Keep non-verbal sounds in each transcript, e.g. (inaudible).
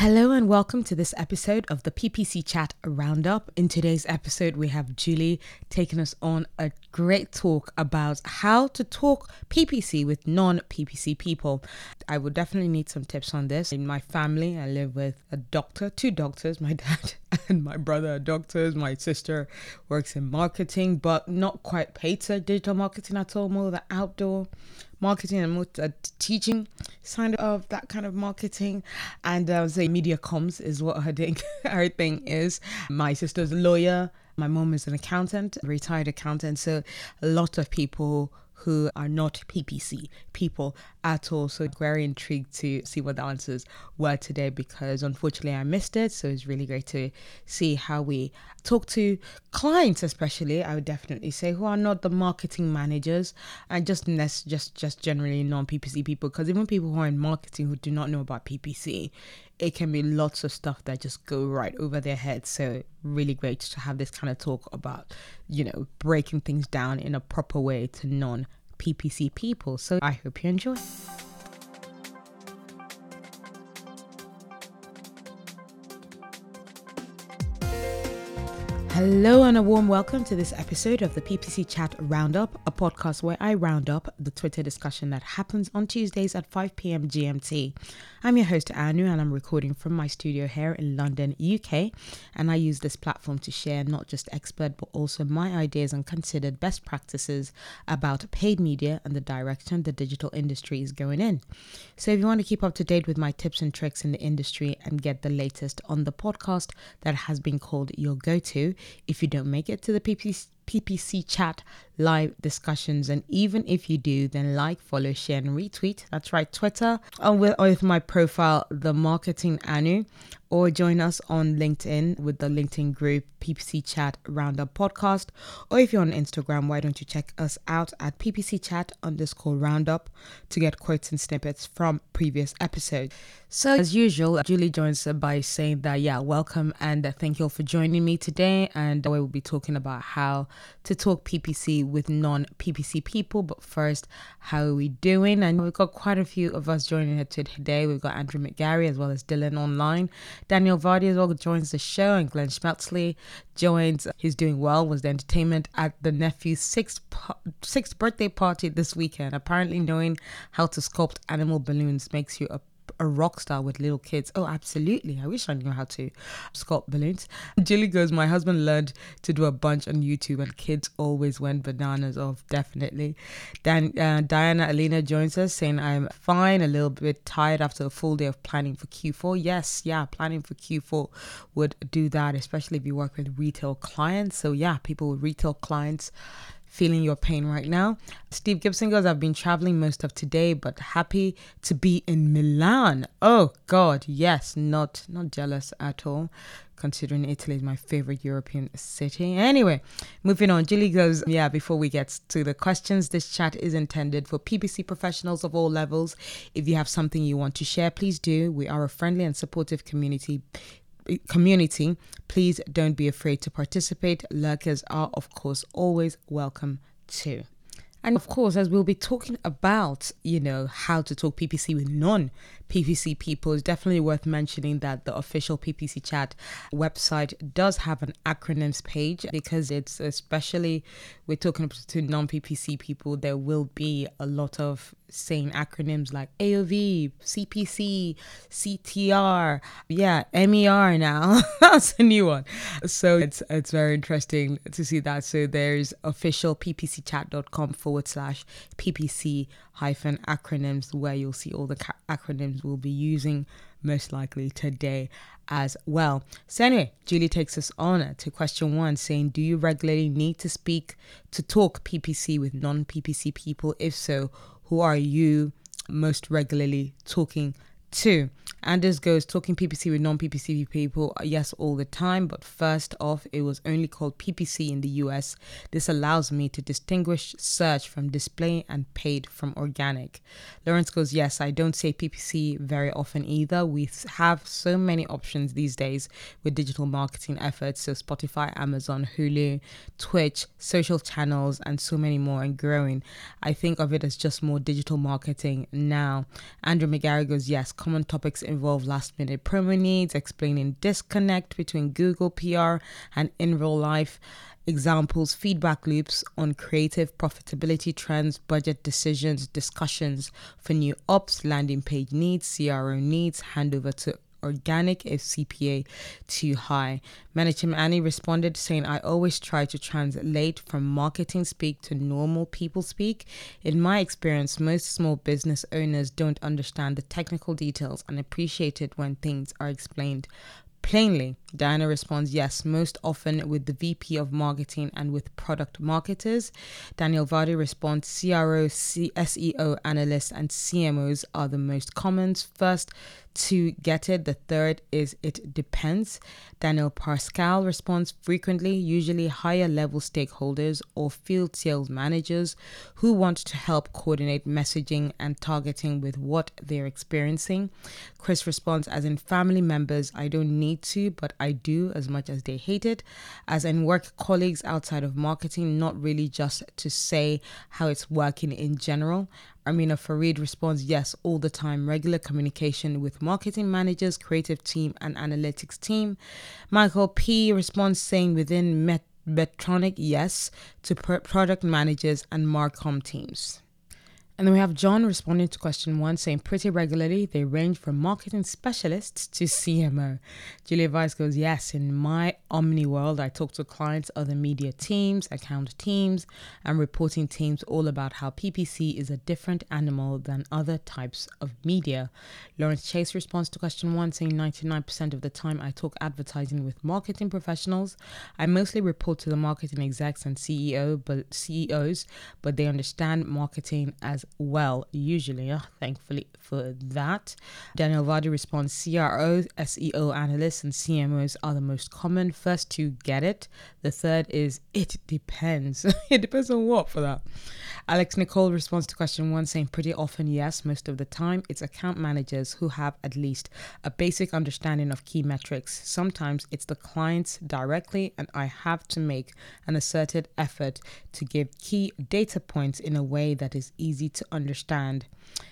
Hello and welcome to this episode of the PPC Chat Roundup. In today's episode, we have Julie taking us on a great talk about how to talk PPC with non PPC people. I would definitely need some tips on this. In my family, I live with a doctor, two doctors, my (laughs) dad (laughs) and my brother are doctors. My sister works in marketing, but not quite paid to digital marketing at all, more the outdoor marketing and more uh, teaching side of that kind of marketing. And I would say media comms is what her thing, (laughs) her thing is. My sister's a lawyer. My mom is an accountant, retired accountant. So a lot of people who are not PPC people at all. So very intrigued to see what the answers were today because unfortunately I missed it. So it's really great to see how we talk to clients, especially I would definitely say who are not the marketing managers and just just just generally non PPC people. Because even people who are in marketing who do not know about PPC, it can be lots of stuff that just go right over their heads. So really great to have this kind of talk about, you know, breaking things down in a proper way to non PPC people. So I hope you enjoy. Hello and a warm welcome to this episode of the PPC Chat Roundup, a podcast where I round up the Twitter discussion that happens on Tuesdays at 5 p.m. GMT. I'm your host Anu and I'm recording from my studio here in London, UK, and I use this platform to share not just expert but also my ideas and considered best practices about paid media and the direction the digital industry is going in. So if you want to keep up to date with my tips and tricks in the industry and get the latest on the podcast that has been called your go-to, if you don't make it to the PPC, PPC chat live discussions. And even if you do, then like, follow, share, and retweet. That's right, Twitter, with, with my profile, The Marketing Anu, or join us on LinkedIn with the LinkedIn group PPC Chat Roundup Podcast. Or if you're on Instagram, why don't you check us out at PPC Chat underscore Roundup to get quotes and snippets from previous episodes. So, as usual, Julie joins by saying that, yeah, welcome and thank you all for joining me today. And we will be talking about how to talk PPC with non PPC people. But first, how are we doing? And we've got quite a few of us joining here today. We've got Andrew McGarry as well as Dylan online. Daniel Vardy as well joins the show, and Glenn Schmelzle joins. He's doing well. Was the entertainment at the nephew's sixth sixth birthday party this weekend. Apparently, knowing how to sculpt animal balloons makes you a a rock star with little kids. Oh, absolutely. I wish I knew how to sculpt balloons. Julie goes, My husband learned to do a bunch on YouTube, and kids always went bananas off, definitely. Then uh, Diana Alina joins us saying, I'm fine, a little bit tired after a full day of planning for Q4. Yes, yeah, planning for Q4 would do that, especially if you work with retail clients. So, yeah, people with retail clients feeling your pain right now. Steve Gibson goes, I've been traveling most of today, but happy to be in Milan. Oh God, yes, not not jealous at all, considering Italy is my favorite European city. Anyway, moving on. Julie goes, yeah, before we get to the questions, this chat is intended for PPC professionals of all levels. If you have something you want to share, please do. We are a friendly and supportive community community, please don't be afraid to participate. Lurkers are, of course, always welcome too. And of course, as we'll be talking about, you know, how to talk PPC with non PPC people, it's definitely worth mentioning that the official PPC chat website does have an acronyms page because it's especially we're talking to non PPC people, there will be a lot of saying acronyms like AOV, CPC, CTR, yeah, MER now. (laughs) That's a new one. So it's it's very interesting to see that. So there's official ppcchat.com forward slash PPC hyphen acronyms where you'll see all the ca- acronyms we'll be using most likely today as well. So, anyway, Julie takes us on to question one saying, Do you regularly need to speak to talk PPC with non PPC people? If so, who are you most regularly talking to? Anders goes talking PPC with non PPC people, uh, yes, all the time, but first off, it was only called PPC in the US. This allows me to distinguish search from display and paid from organic. Lawrence goes, yes, I don't say PPC very often either. We have so many options these days with digital marketing efforts, so Spotify, Amazon, Hulu, Twitch, social channels, and so many more and growing. I think of it as just more digital marketing now. Andrew McGarry goes, yes, common topics involve last minute promo needs, explaining disconnect between Google PR and in real life, examples, feedback loops on creative profitability trends, budget decisions, discussions for new ops, landing page needs, CRO needs, handover to organic if CPA too high. Menachem Ani responded saying, I always try to translate from marketing speak to normal people speak. In my experience, most small business owners don't understand the technical details and appreciate it when things are explained Plainly, Diana responds yes, most often with the VP of marketing and with product marketers. Daniel Vardy responds CRO, C- SEO analysts, and CMOs are the most common. First, to get it. The third is it depends. Daniel Pascal responds frequently, usually higher level stakeholders or field sales managers who want to help coordinate messaging and targeting with what they're experiencing. Chris responds as in family members, I don't need to, but I do as much as they hate it. As in work colleagues outside of marketing, not really just to say how it's working in general. Amina Farid responds yes all the time. Regular communication with marketing managers, creative team, and analytics team. Michael P responds saying within Met- yes to product managers and Marcom teams. And then we have John responding to question one, saying pretty regularly they range from marketing specialists to CMO. Julia Weiss goes, Yes, in my Omni world, I talk to clients, other media teams, account teams, and reporting teams all about how PPC is a different animal than other types of media. Lawrence Chase responds to question one, saying 99% of the time I talk advertising with marketing professionals. I mostly report to the marketing execs and CEO, but CEOs, but they understand marketing as well, usually, uh, thankfully for that. Daniel Vardy responds CRO, SEO analysts, and CMOs are the most common. First to get it. The third is it depends. (laughs) it depends on what for that. Alex Nicole responds to question one saying pretty often yes, most of the time it's account managers who have at least a basic understanding of key metrics. Sometimes it's the clients directly, and I have to make an asserted effort to give key data points in a way that is easy to understand.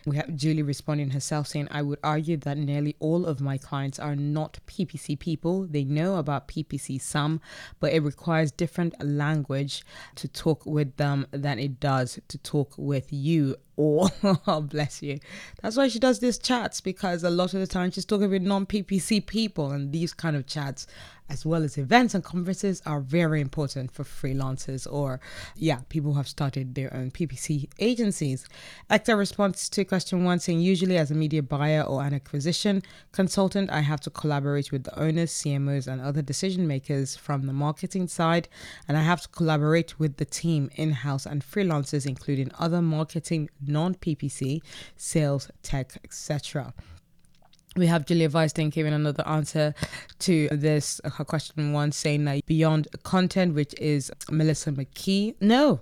We have Julie responding herself saying, I would argue that nearly all of my clients are not PPC people. They know about PPC some, but it requires different language to talk with them than it does to talk with you or oh, (laughs) bless you. That's why she does these chats because a lot of the time she's talking with non PPC people, and these kind of chats as well as events and conferences are very important for freelancers or yeah people who have started their own ppc agencies Hector responds to question one saying usually as a media buyer or an acquisition consultant i have to collaborate with the owners cmos and other decision makers from the marketing side and i have to collaborate with the team in-house and freelancers including other marketing non-ppc sales tech etc we have Julia Weinstein giving another answer to this uh, her question one, saying that beyond content, which is Melissa McKee. No,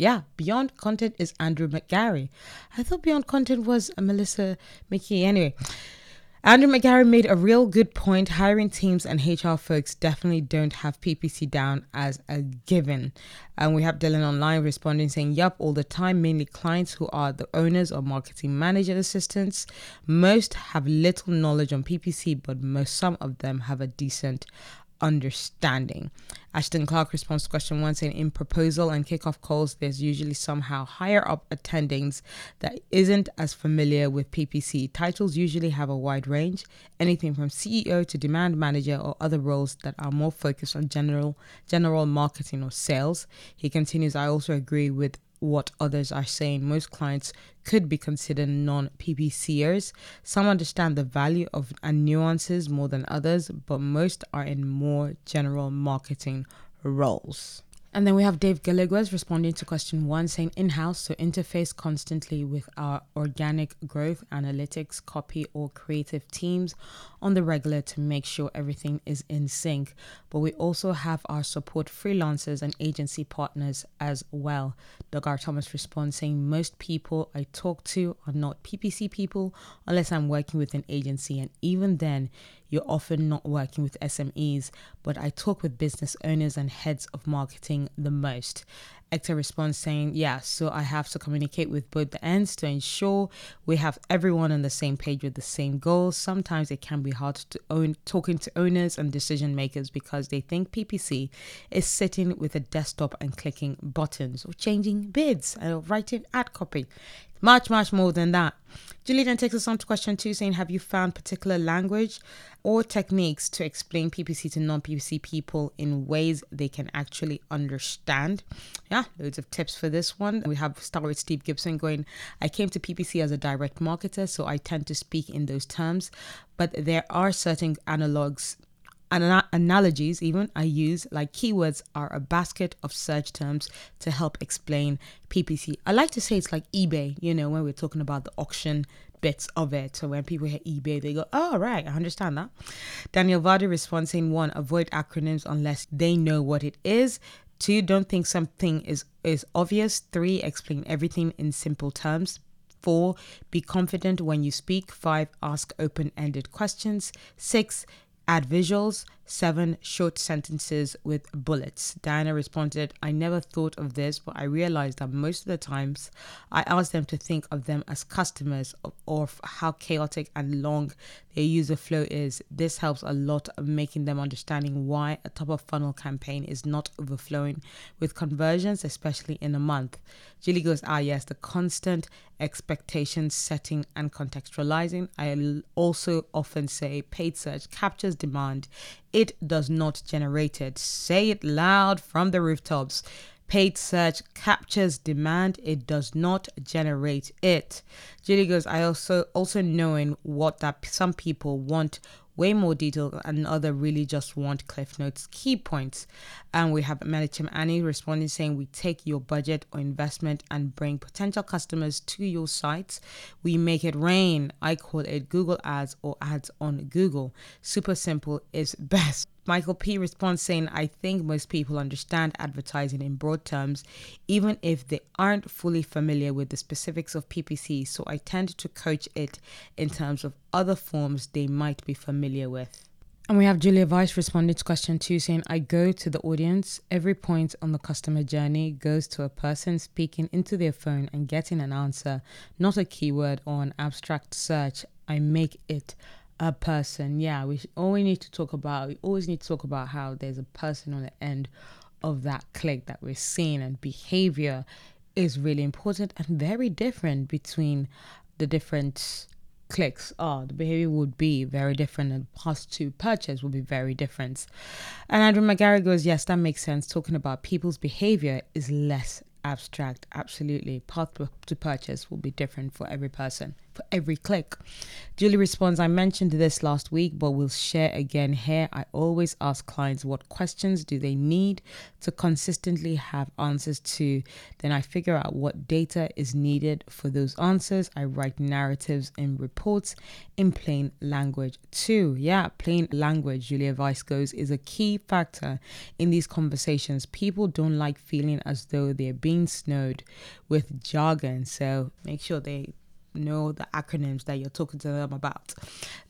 yeah, Beyond Content is Andrew McGarry. I thought Beyond Content was Melissa McKee. Anyway, Andrew McGarry made a real good point. Hiring teams and HR folks definitely don't have PPC down as a given. And we have Dylan online responding saying, Yup, all the time, mainly clients who are the owners or marketing manager assistants. Most have little knowledge on PPC, but most some of them have a decent understanding. Ashton Clark responds to question one saying in proposal and kickoff calls, there's usually somehow higher up attendings that isn't as familiar with PPC. Titles usually have a wide range, anything from CEO to demand manager or other roles that are more focused on general general marketing or sales. He continues, I also agree with what others are saying. Most clients could be considered non PPCers. Some understand the value of and nuances more than others, but most are in more general marketing roles. And then we have Dave Gallagher responding to question one, saying in house, so interface constantly with our organic growth, analytics, copy, or creative teams on the regular to make sure everything is in sync. But we also have our support freelancers and agency partners as well. Doug R. Thomas responds saying, Most people I talk to are not PPC people unless I'm working with an agency, and even then, you're often not working with SMEs, but I talk with business owners and heads of marketing the most. Hector responds saying, Yeah, so I have to communicate with both the ends to ensure we have everyone on the same page with the same goals. Sometimes it can be hard to own talking to owners and decision makers because they think PPC is sitting with a desktop and clicking buttons or changing bids or writing ad copy. Much, much more than that. Julie then takes us on to question two, saying, Have you found particular language or techniques to explain PPC to non PPC people in ways they can actually understand? Yeah, loads of tips for this one. We have start with Steve Gibson going, I came to PPC as a direct marketer, so I tend to speak in those terms, but there are certain analogs an- analogies even I use like keywords are a basket of search terms to help explain PPC. I like to say it's like eBay, you know, when we're talking about the auction bits of it. So when people hear eBay, they go, oh, right, I understand that. Daniel Vardy responds saying one, avoid acronyms unless they know what it is. Two, don't think something is, is obvious. Three, explain everything in simple terms. Four, be confident when you speak. Five, ask open ended questions. Six, add visuals, seven short sentences with bullets. Diana responded, I never thought of this, but I realized that most of the times I ask them to think of them as customers or, how chaotic and long their user flow is. This helps a lot of making them understanding why a top of funnel campaign is not overflowing with conversions, especially in a month. Julie goes, Ah, yes, the constant expectation setting and contextualizing. I also often say paid search captures demand, it does not generate it. Say it loud from the rooftops. Paid search captures demand, it does not generate it. Julie goes, I also also knowing what that some people want way more detail and other really just want cliff notes key points. And we have Menachem Ani responding saying we take your budget or investment and bring potential customers to your site. we make it rain. I call it google ads or ads on google. Super simple is (laughs) best Michael P responds saying, I think most people understand advertising in broad terms, even if they aren't fully familiar with the specifics of PPC, so I tend to coach it in terms of other forms they might be familiar with. And we have Julia Weiss responding to question two, saying, I go to the audience. Every point on the customer journey goes to a person speaking into their phone and getting an answer, not a keyword or an abstract search. I make it a person. Yeah, we always need to talk about. We always need to talk about how there's a person on the end of that click that we're seeing, and behavior is really important and very different between the different clicks are. The behavior would be very different, and path to purchase would be very different. And Andrew McGarry goes, yes, that makes sense. Talking about people's behavior is less abstract. Absolutely, path to purchase will be different for every person every click. Julie responds, I mentioned this last week, but we'll share again here. I always ask clients what questions do they need to consistently have answers to. Then I figure out what data is needed for those answers. I write narratives and reports in plain language too. Yeah, plain language, Julia Vice goes, is a key factor in these conversations. People don't like feeling as though they're being snowed with jargon. So make sure they know the acronyms that you're talking to them about.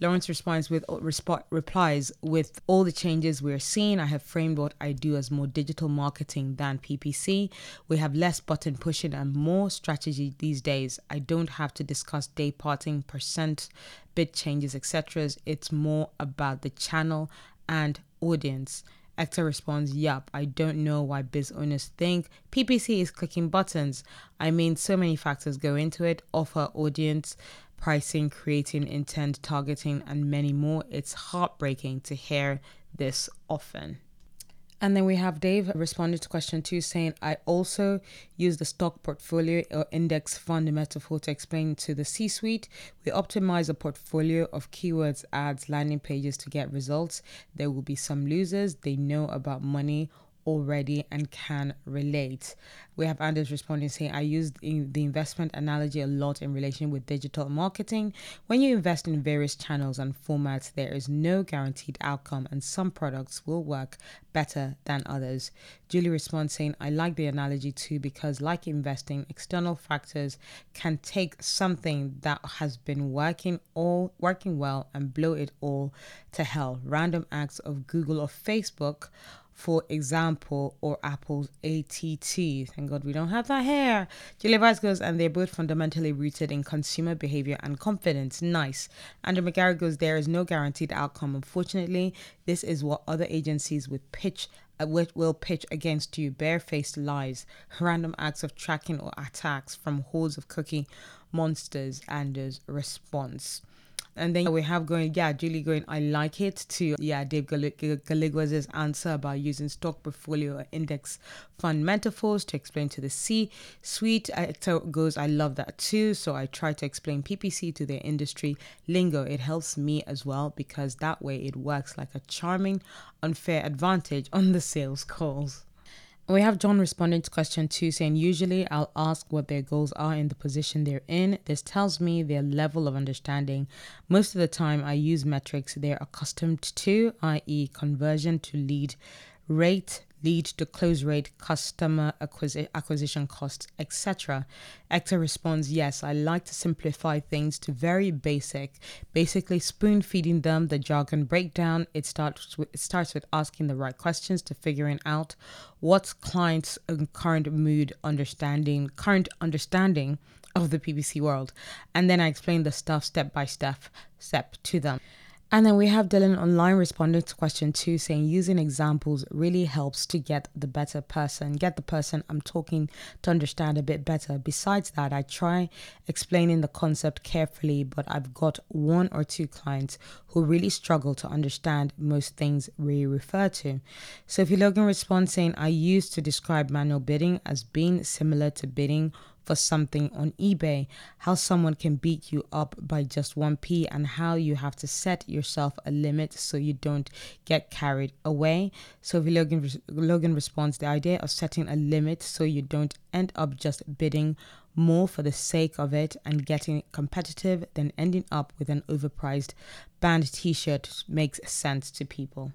Lawrence responds with oh, resp- replies with all the changes we're seeing. I have framed what I do as more digital marketing than PPC. We have less button pushing and more strategy these days. I don't have to discuss day parting, percent, bid changes, etc. It's more about the channel and audience. Hector responds, Yup, I don't know why biz owners think PPC is clicking buttons. I mean, so many factors go into it offer, audience, pricing, creating intent, targeting, and many more. It's heartbreaking to hear this often. And then we have Dave responded to question two saying, I also use the stock portfolio or index fund metaphor to explain to the C suite. We optimize a portfolio of keywords, ads, landing pages to get results. There will be some losers. They know about money already and can relate. We have Anders responding saying, I use the investment analogy a lot in relation with digital marketing. When you invest in various channels and formats, there is no guaranteed outcome, and some products will work better than others. Julie responds saying, I like the analogy too because, like investing, external factors can take something that has been working all working well and blow it all to hell. Random acts of Google or Facebook for example, or Apple's ATT. Thank God we don't have that here. Julia Vice goes, and they're both fundamentally rooted in consumer behavior and confidence. Nice. Andrew McGarry goes, there is no guaranteed outcome. Unfortunately, this is what other agencies would pitch uh, will pitch against you barefaced lies, random acts of tracking or attacks from hordes of cookie monsters, and his response. And then we have going, yeah, Julie going, I like it to, yeah, Dave Gallagher's answer about using stock portfolio index fund metaphors to explain to the C suite. Uh, Hector goes, I love that too. So I try to explain PPC to their industry lingo. It helps me as well because that way it works like a charming, unfair advantage on the sales calls. We have John responding to question two saying, Usually I'll ask what their goals are in the position they're in. This tells me their level of understanding. Most of the time, I use metrics they're accustomed to, i.e., conversion to lead rate, lead to close rate, customer acquisi- acquisition costs, etc. Hector responds, Yes, I like to simplify things to very basic, basically spoon feeding them the jargon breakdown. It starts with, it starts with asking the right questions to figuring out what's client's current mood understanding, current understanding of the PPC world. And then I explain the stuff step by step, step to them. And then we have Dylan online responding to question two, saying using examples really helps to get the better person, get the person I'm talking to understand a bit better. Besides that, I try explaining the concept carefully, but I've got one or two clients who really struggle to understand most things we refer to. So if you look in response saying, I used to describe manual bidding as being similar to bidding for something on eBay, how someone can beat you up by just 1p, and how you have to set yourself a limit so you don't get carried away. So, Logan, Logan responds, the idea of setting a limit so you don't end up just bidding more for the sake of it and getting competitive than ending up with an overpriced band t shirt makes sense to people.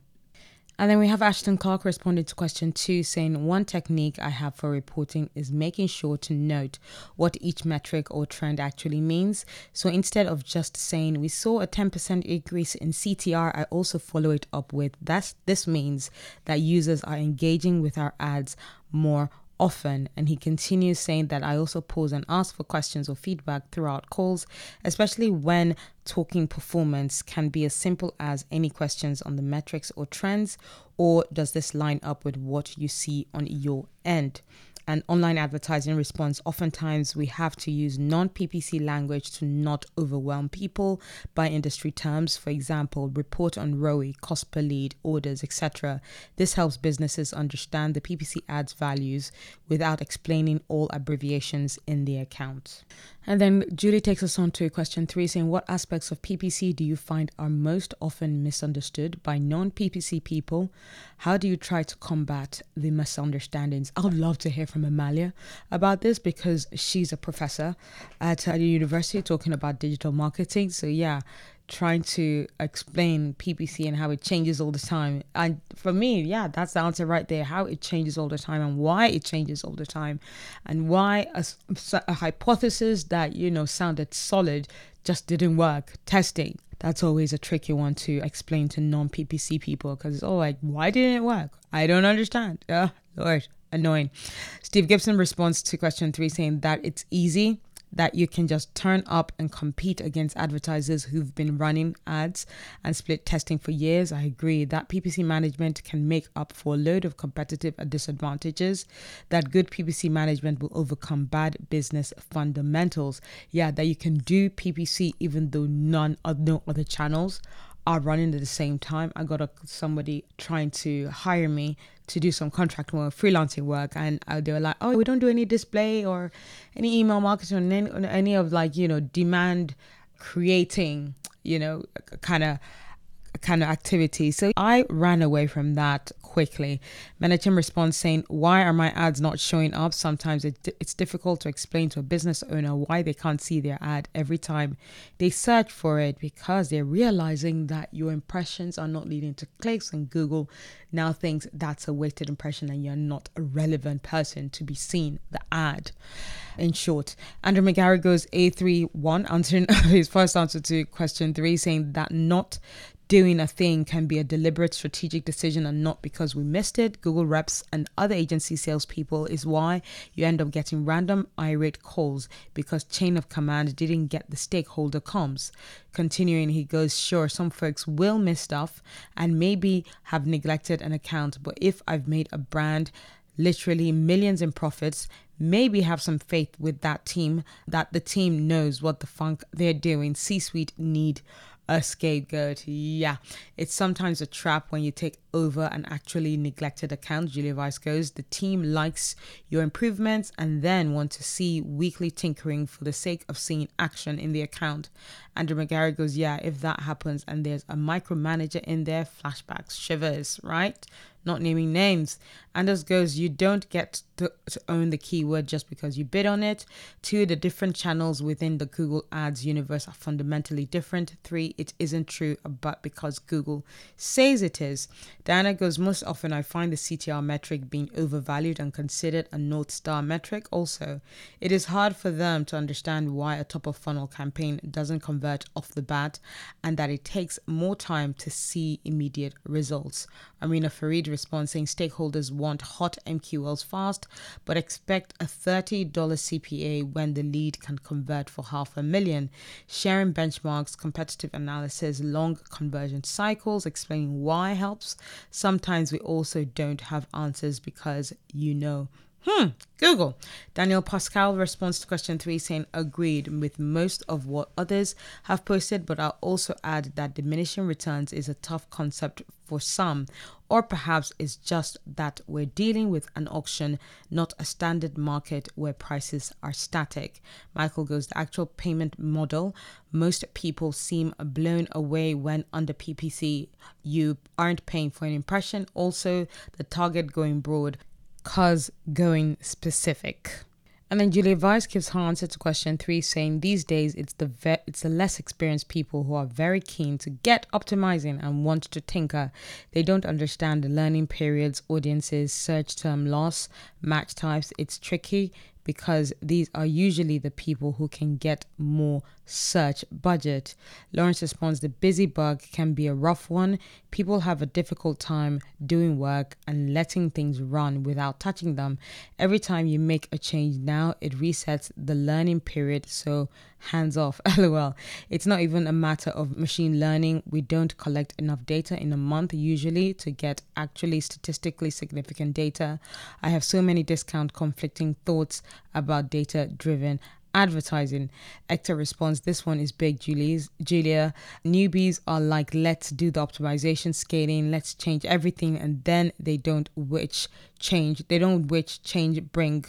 And then we have Ashton Clark responded to question two, saying, One technique I have for reporting is making sure to note what each metric or trend actually means. So instead of just saying, We saw a 10% increase in CTR, I also follow it up with, That's, This means that users are engaging with our ads more often. And he continues saying that I also pause and ask for questions or feedback throughout calls, especially when talking performance can be as simple as any questions on the metrics or trends, or does this line up with what you see on your end? And online advertising response, oftentimes we have to use non PPC language to not overwhelm people by industry terms. For example, report on ROI, cost per lead, orders, etc. This helps businesses understand the PPC ads values without explaining all abbreviations in the account. And then Julie takes us on to question three, saying, What aspects of PPC do you find are most often misunderstood by non PPC people? How do you try to combat the misunderstandings? I would love to hear from Amalia about this because she's a professor at a university talking about digital marketing. So, yeah, trying to explain PPC and how it changes all the time. And for me, yeah, that's the answer right there how it changes all the time and why it changes all the time and why a, a hypothesis that, you know, sounded solid just didn't work. Testing. That's always a tricky one to explain to non PPC people because it's all like, why didn't it work? I don't understand. Uh, Lord, annoying. Steve Gibson responds to question three saying that it's easy that you can just turn up and compete against advertisers who've been running ads and split testing for years. I agree that PPC management can make up for a load of competitive disadvantages, that good PPC management will overcome bad business fundamentals. Yeah, that you can do PPC even though none of no other channels are running at the same time. I got a, somebody trying to hire me to do some contract work, freelancing work, and uh, they were like, "Oh, we don't do any display or any email marketing or any, any of like you know demand creating, you know, kind of kind of activity. So I ran away from that quickly. Menachem responds saying, Why are my ads not showing up? Sometimes it, it's difficult to explain to a business owner why they can't see their ad every time they search for it because they're realizing that your impressions are not leading to clicks and Google now thinks that's a weighted impression and you're not a relevant person to be seen the ad. In short, Andrew McGarry goes A31, (laughs) answering (laughs) his first answer to question three, saying that not doing a thing can be a deliberate strategic decision and not because we missed it. Google reps and other agency salespeople is why you end up getting random irate calls because chain of command didn't get the stakeholder comms. Continuing, he goes, Sure, some folks will miss stuff and maybe have neglected an account, but if I've made a brand literally millions in profits, maybe have some faith with that team that the team knows what the funk they're doing. C suite need a scapegoat. Yeah, it's sometimes a trap when you take over an actually neglected account. Julia Weiss goes, the team likes your improvements and then want to see weekly tinkering for the sake of seeing action in the account. Andrew McGarry goes, yeah, if that happens and there's a micromanager in there, flashbacks, shivers, right? Not naming names. Anders goes, you don't get to, to, own the keyword just because you bid on it. Two, the different channels within the Google Ads universe are fundamentally different. Three, it isn't true, uh, but because Google says it is. Diana goes, most often I find the CTR metric being overvalued and considered a North Star metric. Also, it is hard for them to understand why a top of funnel campaign doesn't convert off the bat and that it takes more time to see immediate results. Amina Farid response saying stakeholders want hot MQLs fast, but expect a $30 CPA when the lead can convert for half a million. Sharing benchmarks, competitive analysis, long conversion cycles, explaining why helps. Sometimes we also don't have answers because you know Hmm, Google. Daniel Pascal responds to question three saying, agreed with most of what others have posted, but I'll also add that diminishing returns is a tough concept for some, or perhaps it's just that we're dealing with an auction, not a standard market where prices are static. Michael goes, the actual payment model, most people seem blown away when under PPC you aren't paying for an impression. Also, the target going broad cause going specific. And then Julia Weiss gives her answer to question three, saying these days it's the ve- it's the less experienced people who are very keen to get optimizing and want to tinker. They don't understand the learning periods, audiences, search term loss, match types. It's tricky because these are usually the people who can get more search budget. Lawrence responds the busy bug can be a rough one. People have a difficult time doing work and letting things run without touching them. Every time you make a change now, it resets the learning period. So hands off. (laughs) LOL. It's not even a matter of machine learning. We don't collect enough data in a month usually to get actually statistically significant data. I have so many discount conflicting thoughts about data driven advertising. Hector responds, This one is big, Julie's. Julia. Newbies are like, let's do the optimization scaling, let's change everything, and then they don't which change, they don't which change bring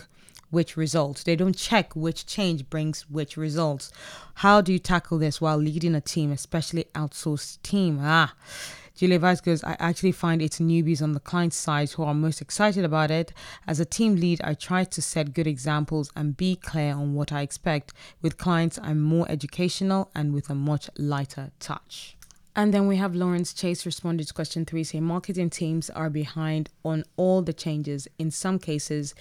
which results. They don't check which change brings which results. How do you tackle this while leading a team, especially outsourced team? Ah. Julia Weiss goes, I actually find it's newbies on the client side who are most excited about it. As a team lead, I try to set good examples and be clear on what I expect. With clients, I'm more educational and with a much lighter touch. And then we have Lawrence Chase responded to question three, saying marketing teams are behind on all the changes. In some cases,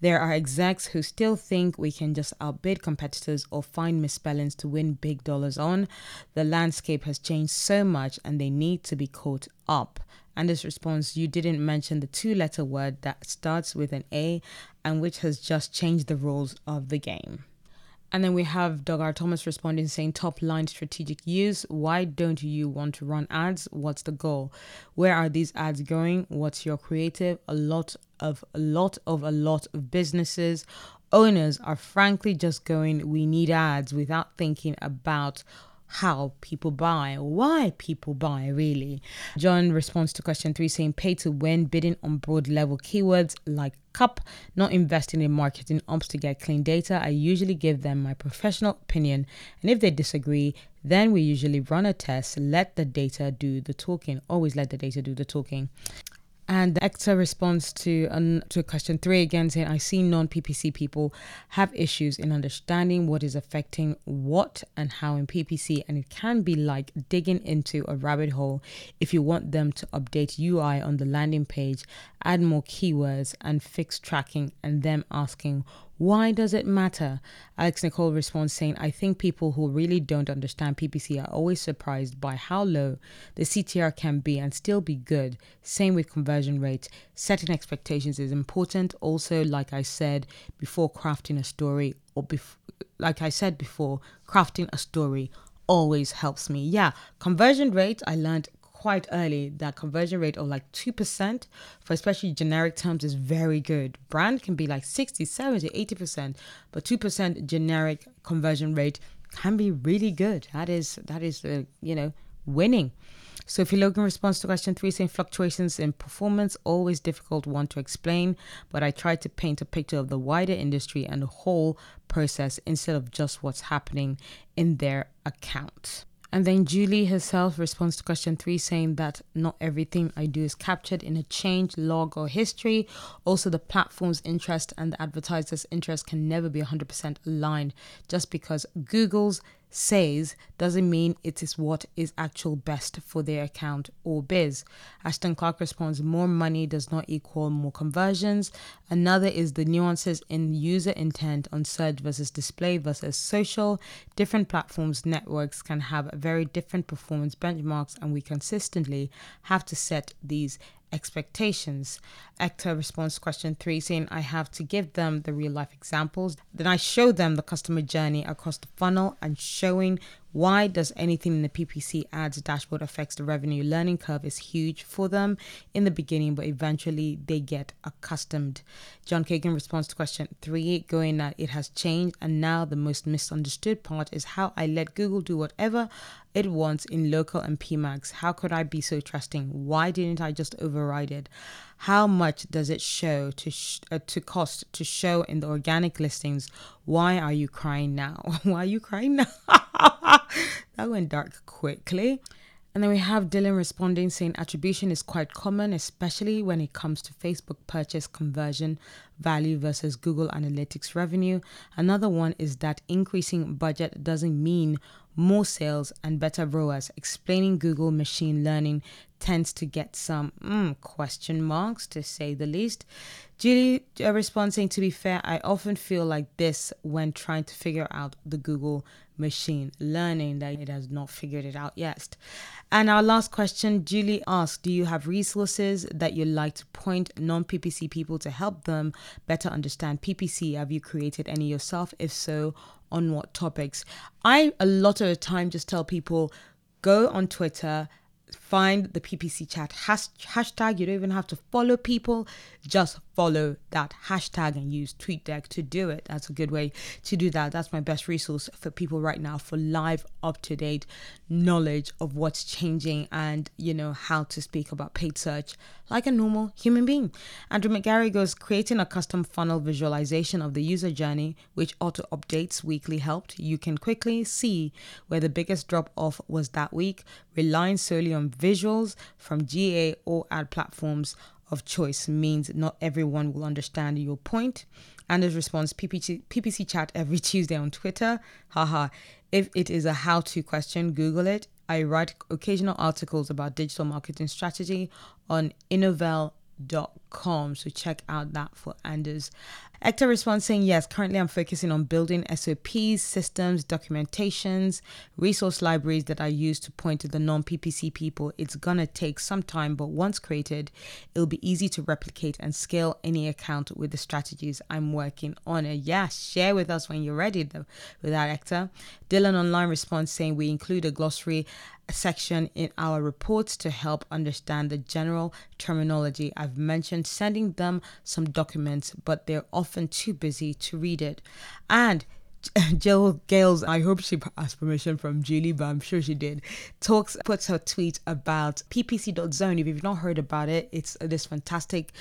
there are execs who still think we can just outbid competitors or find misspellings to win big dollars on. The landscape has changed so much and they need to be caught up. And this response, you didn't mention the two letter word that starts with an A and which has just changed the rules of the game. And then we have Doug R. Thomas responding saying, top line strategic use. Why don't you want to run ads? What's the goal? Where are these ads going? What's your creative? A lot of a lot of a lot of businesses owners are frankly just going, we need ads without thinking about how people buy, why people buy, really. John responds to question three saying pay to win, bidding on broad level keywords like cup, not investing in marketing ops to get clean data. I usually give them my professional opinion, and if they disagree, then we usually run a test, let the data do the talking. Always let the data do the talking. And the responds to to question three again, saying, "I see non-PPC people have issues in understanding what is affecting what and how in PPC, and it can be like digging into a rabbit hole. If you want them to update UI on the landing page, add more keywords, and fix tracking, and them asking." Why does it matter? Alex Nicole responds saying, I think people who really don't understand PPC are always surprised by how low the CTR can be and still be good. Same with conversion rate. Setting expectations is important. Also, like I said before, crafting a story, or bef- like I said before, crafting a story always helps me. Yeah, conversion rate, I learned quite early that conversion rate of like 2% for especially generic terms is very good. Brand can be like 60, 70, 80%, but 2% generic conversion rate can be really good. That is that is uh, you know winning. So if you look in response to question three, saying fluctuations in performance, always difficult one to explain, but I try to paint a picture of the wider industry and the whole process instead of just what's happening in their account. And then Julie herself responds to question three, saying that not everything I do is captured in a change, log, or history. Also, the platform's interest and the advertiser's interest can never be 100% aligned just because Google's says doesn't mean it is what is actual best for their account or biz. Ashton Clark responds more money does not equal more conversions. Another is the nuances in user intent on search versus display versus social. Different platforms, networks can have very different performance benchmarks, and we consistently have to set these expectations. Hector responds question three, saying, I have to give them the real life examples. Then I show them the customer journey across the funnel and showing why does anything in the PPC ads dashboard affects the revenue learning curve is huge for them in the beginning, but eventually they get accustomed. John Kagan responds to question three, going that it has changed, and now the most misunderstood part is how I let Google do whatever it wants in local and PMAX. How could I be so trusting? Why didn't I just override it? How much does it show to sh- uh, to cost to show in the organic listings? Why are you crying now? (laughs) Why are you crying now? (laughs) that went dark quickly. And then we have Dylan responding saying attribution is quite common, especially when it comes to Facebook purchase conversion value versus Google Analytics revenue. Another one is that increasing budget doesn't mean more sales and better ROAS. Explaining Google machine learning tends to get some mm, question marks, to say the least. Julie uh, responding, to be fair, I often feel like this when trying to figure out the Google machine learning that it has not figured it out yet. And our last question Julie asked Do you have resources that you like to point non PPC people to help them better understand PPC? Have you created any yourself? If so, on what topics? I, a lot of the time, just tell people go on Twitter find the PPC chat has- hashtag. You don't even have to follow people, just follow that hashtag and use TweetDeck to do it. That's a good way to do that. That's my best resource for people right now for live, up to date knowledge of what's changing and, you know, how to speak about paid search like a normal human being. Andrew McGarry goes creating a custom funnel visualization of the user journey, which auto updates weekly helped. You can quickly see where the biggest drop off was that week, relying solely on visuals from GA or ad platforms of choice means not everyone will understand your point. Anders responds PPC, PPC chat every (laughs) Tuesday on Twitter. Haha. If it is a how to question, Google it. I write occasional articles about digital marketing strategy on innovel.com. So check out that for Anders. Hector responds saying, Yes, currently I'm focusing on building SOPs, systems, documentations, resource libraries that I use to point to the non PPC people. It's gonna take some time, but once created, it'll be easy to replicate and scale any account with the strategies I'm working on. It. Yeah, share with us when you're ready though, with that, Hector. Dylan Online responds saying, We include a glossary section in our reports to help understand the general terminology. I've mentioned sending them some documents, but they're often too busy to read it. And (laughs) Jill Gales, I hope she (laughs) asked permission from Julie, but I'm sure she did. Talks puts her tweet about ppc.zone. If you've not heard about it, it's this fantastic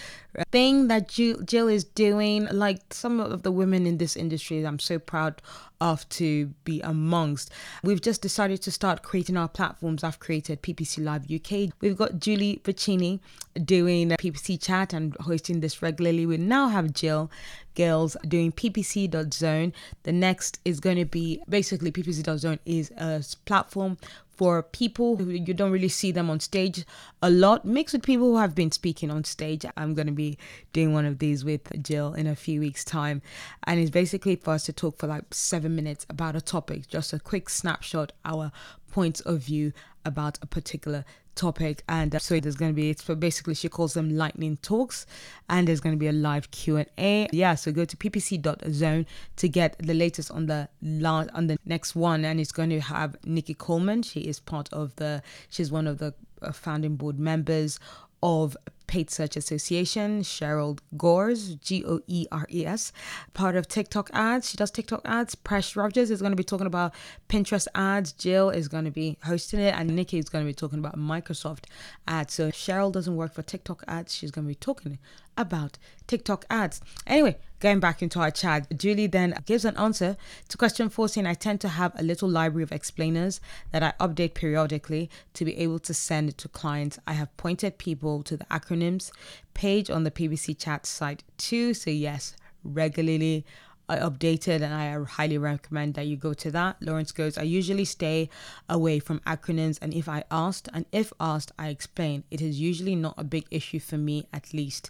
thing that Jill is doing. Like some of the women in this industry, I'm so proud of to be amongst. We've just decided to start creating our platforms. I've created PPC Live UK. We've got Julie Bacchini doing PPC chat and hosting this regularly. We now have Jill Gales doing ppc.zone. The next is going to be basically ppc.zone is a platform for people who you don't really see them on stage a lot, mixed with people who have been speaking on stage. I'm going to be doing one of these with Jill in a few weeks' time. And it's basically for us to talk for like seven minutes about a topic, just a quick snapshot, our points of view about a particular topic and so there's going to be it's basically she calls them lightning talks and there's going to be a live q&a yeah so go to ppc.zone to get the latest on the last on the next one and it's going to have Nikki Kuhlman. She is part of the she's one of the uh, founding board members of Paid Search Association, Cheryl Goeres, G O E R E S, part of TikTok ads. She does TikTok ads. Presh Rogers is going to be talking about Pinterest ads. Jill is going to be hosting it, and Nikki is going to be talking about Microsoft ads. So Cheryl doesn't work for TikTok ads. She's going to be talking about TikTok ads. Anyway, going back into our chat, Julie then gives an answer to question four saying, I tend to have a little library of explainers that I update periodically to be able to send to clients. I have pointed people to the acronyms page on the PPC chat site too. So, yes, regularly I updated and I highly recommend that you go to that. Lawrence goes, I usually stay away from acronyms and if I asked and if asked, I explain. It is usually not a big issue for me at least.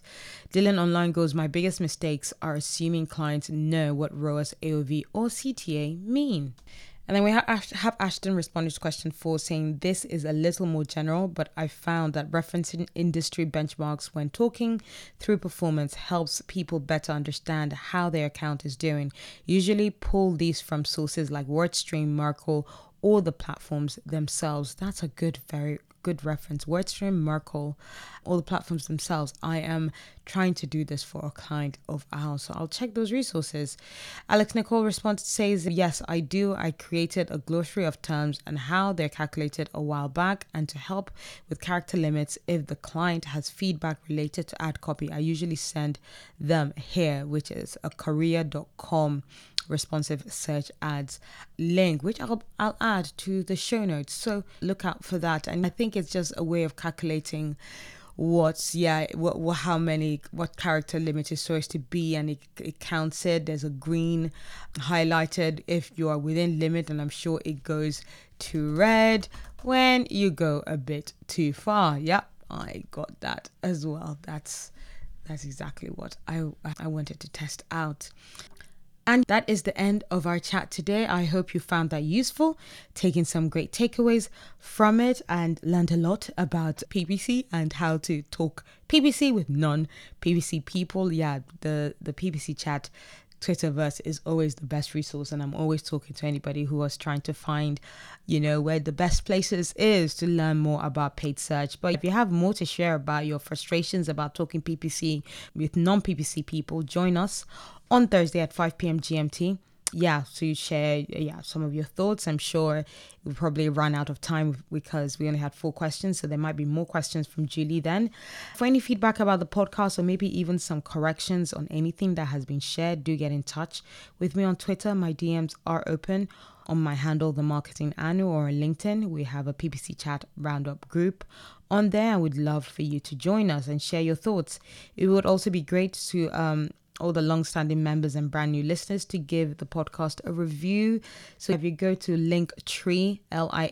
Dylan Online goes, My biggest mistakes are assuming clients know what ROAS, AOV, or CTA mean. And then we have Ashton responded to question four saying this is a little more general, but I found that referencing industry benchmarks when talking through performance helps people better understand how their account is doing. Usually pull these from sources like WordStream, Merkle, or the platforms themselves. That's a good, very good reference. WordStream, Merkle, all the platforms themselves. I am trying to do this for a client of ours, so I'll check those resources. Alex Nicole responds says, Yes, I do. I created a glossary of terms and how they're calculated a while back, and to help with character limits, if the client has feedback related to ad copy, I usually send them here, which is a karooya.com responsive search ads link, which I'll, I'll add to the show notes. So look out for that. And I think it's just a way of calculating what's yeah what, what how many what character limit is supposed to be. And it, it counts it. There's a green highlighted if you are within limit. And i'm sure it goes to red when you go a bit too far. Yep i got that as well. That's that's exactly what i i wanted to test out and that is the end of our chat today. I hope you found that useful, taking some great takeaways from it, and learned a lot about PPC and how to talk PPC with non PPC people. Yeah, the, the PPC chat Twitterverse is always the best resource, and I'm always talking to anybody who was trying to find, you know, where the best places is to learn more about paid search. But if you have more to share about your frustrations about talking PPC with non PPC people, join us on Thursday at 5 p.m. GMT. Yeah, so you share yeah some of your thoughts. I'm sure we probably run out of time because we only had four questions, so there might be more questions from Julie then. For any feedback about the podcast or maybe even some corrections on anything that has been shared, do get in touch with me on Twitter. My DMs are open on my handle, the Marketing Anu, or on LinkedIn. We have a PPC Chat Roundup group. On there, I would love for you to join us and share your thoughts. It would also be great to um, all the long-standing members and brand new listeners to give the podcast a review. So if you go to linktree, L-I-N-K-T-R-E-E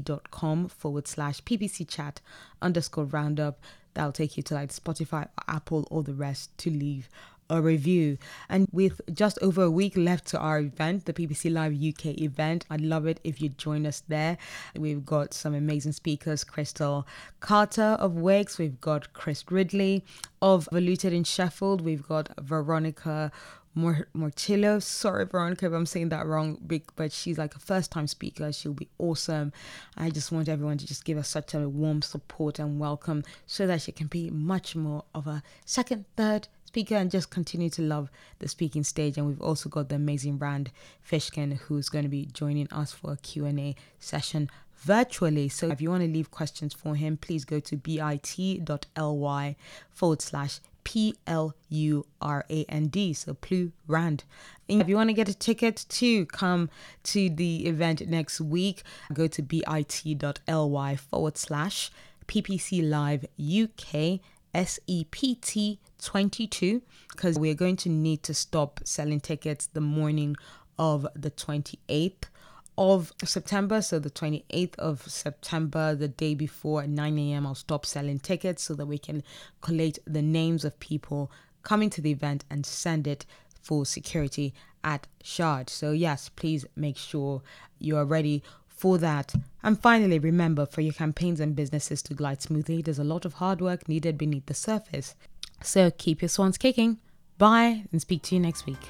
dot com forward slash PPC chat underscore roundup, that'll take you to like Spotify, Apple, or the rest to leave a review. And with just over a week left to our event, the PPC Live UK event, I'd love it if you'd join us there. We've got some amazing speakers Crystal Carter of Wix, we've got Chris Ridley of Voluted in Sheffield, we've got Veronica Mortillo. Sorry, Veronica, if I'm saying that wrong, but she's like a first time speaker. She'll be awesome. I just want everyone to just give her such a warm support and welcome so that she can be much more of a second, third, speaker and just continue to love the speaking stage. And we've also got the amazing Rand Fishkin who's going to be joining us for a Q&A session virtually. So if you want to leave questions for him, please go to bit.ly forward slash P L U R A N D. So Plu Rand. If you want to get a ticket to come to the event next week, go to bit.ly forward slash PPC Live UK SEPT 22 because we're going to need to stop selling tickets the morning of the 28th of September, so the 28th of September, the day before at 9 a.m., I'll stop selling tickets so that we can collate the names of people coming to the event and send it for security at Shard. So, yes, please make sure you are ready for that. And finally, remember for your campaigns and businesses to glide smoothly, there's a lot of hard work needed beneath the surface. So, keep your swans kicking. Bye and speak to you next week.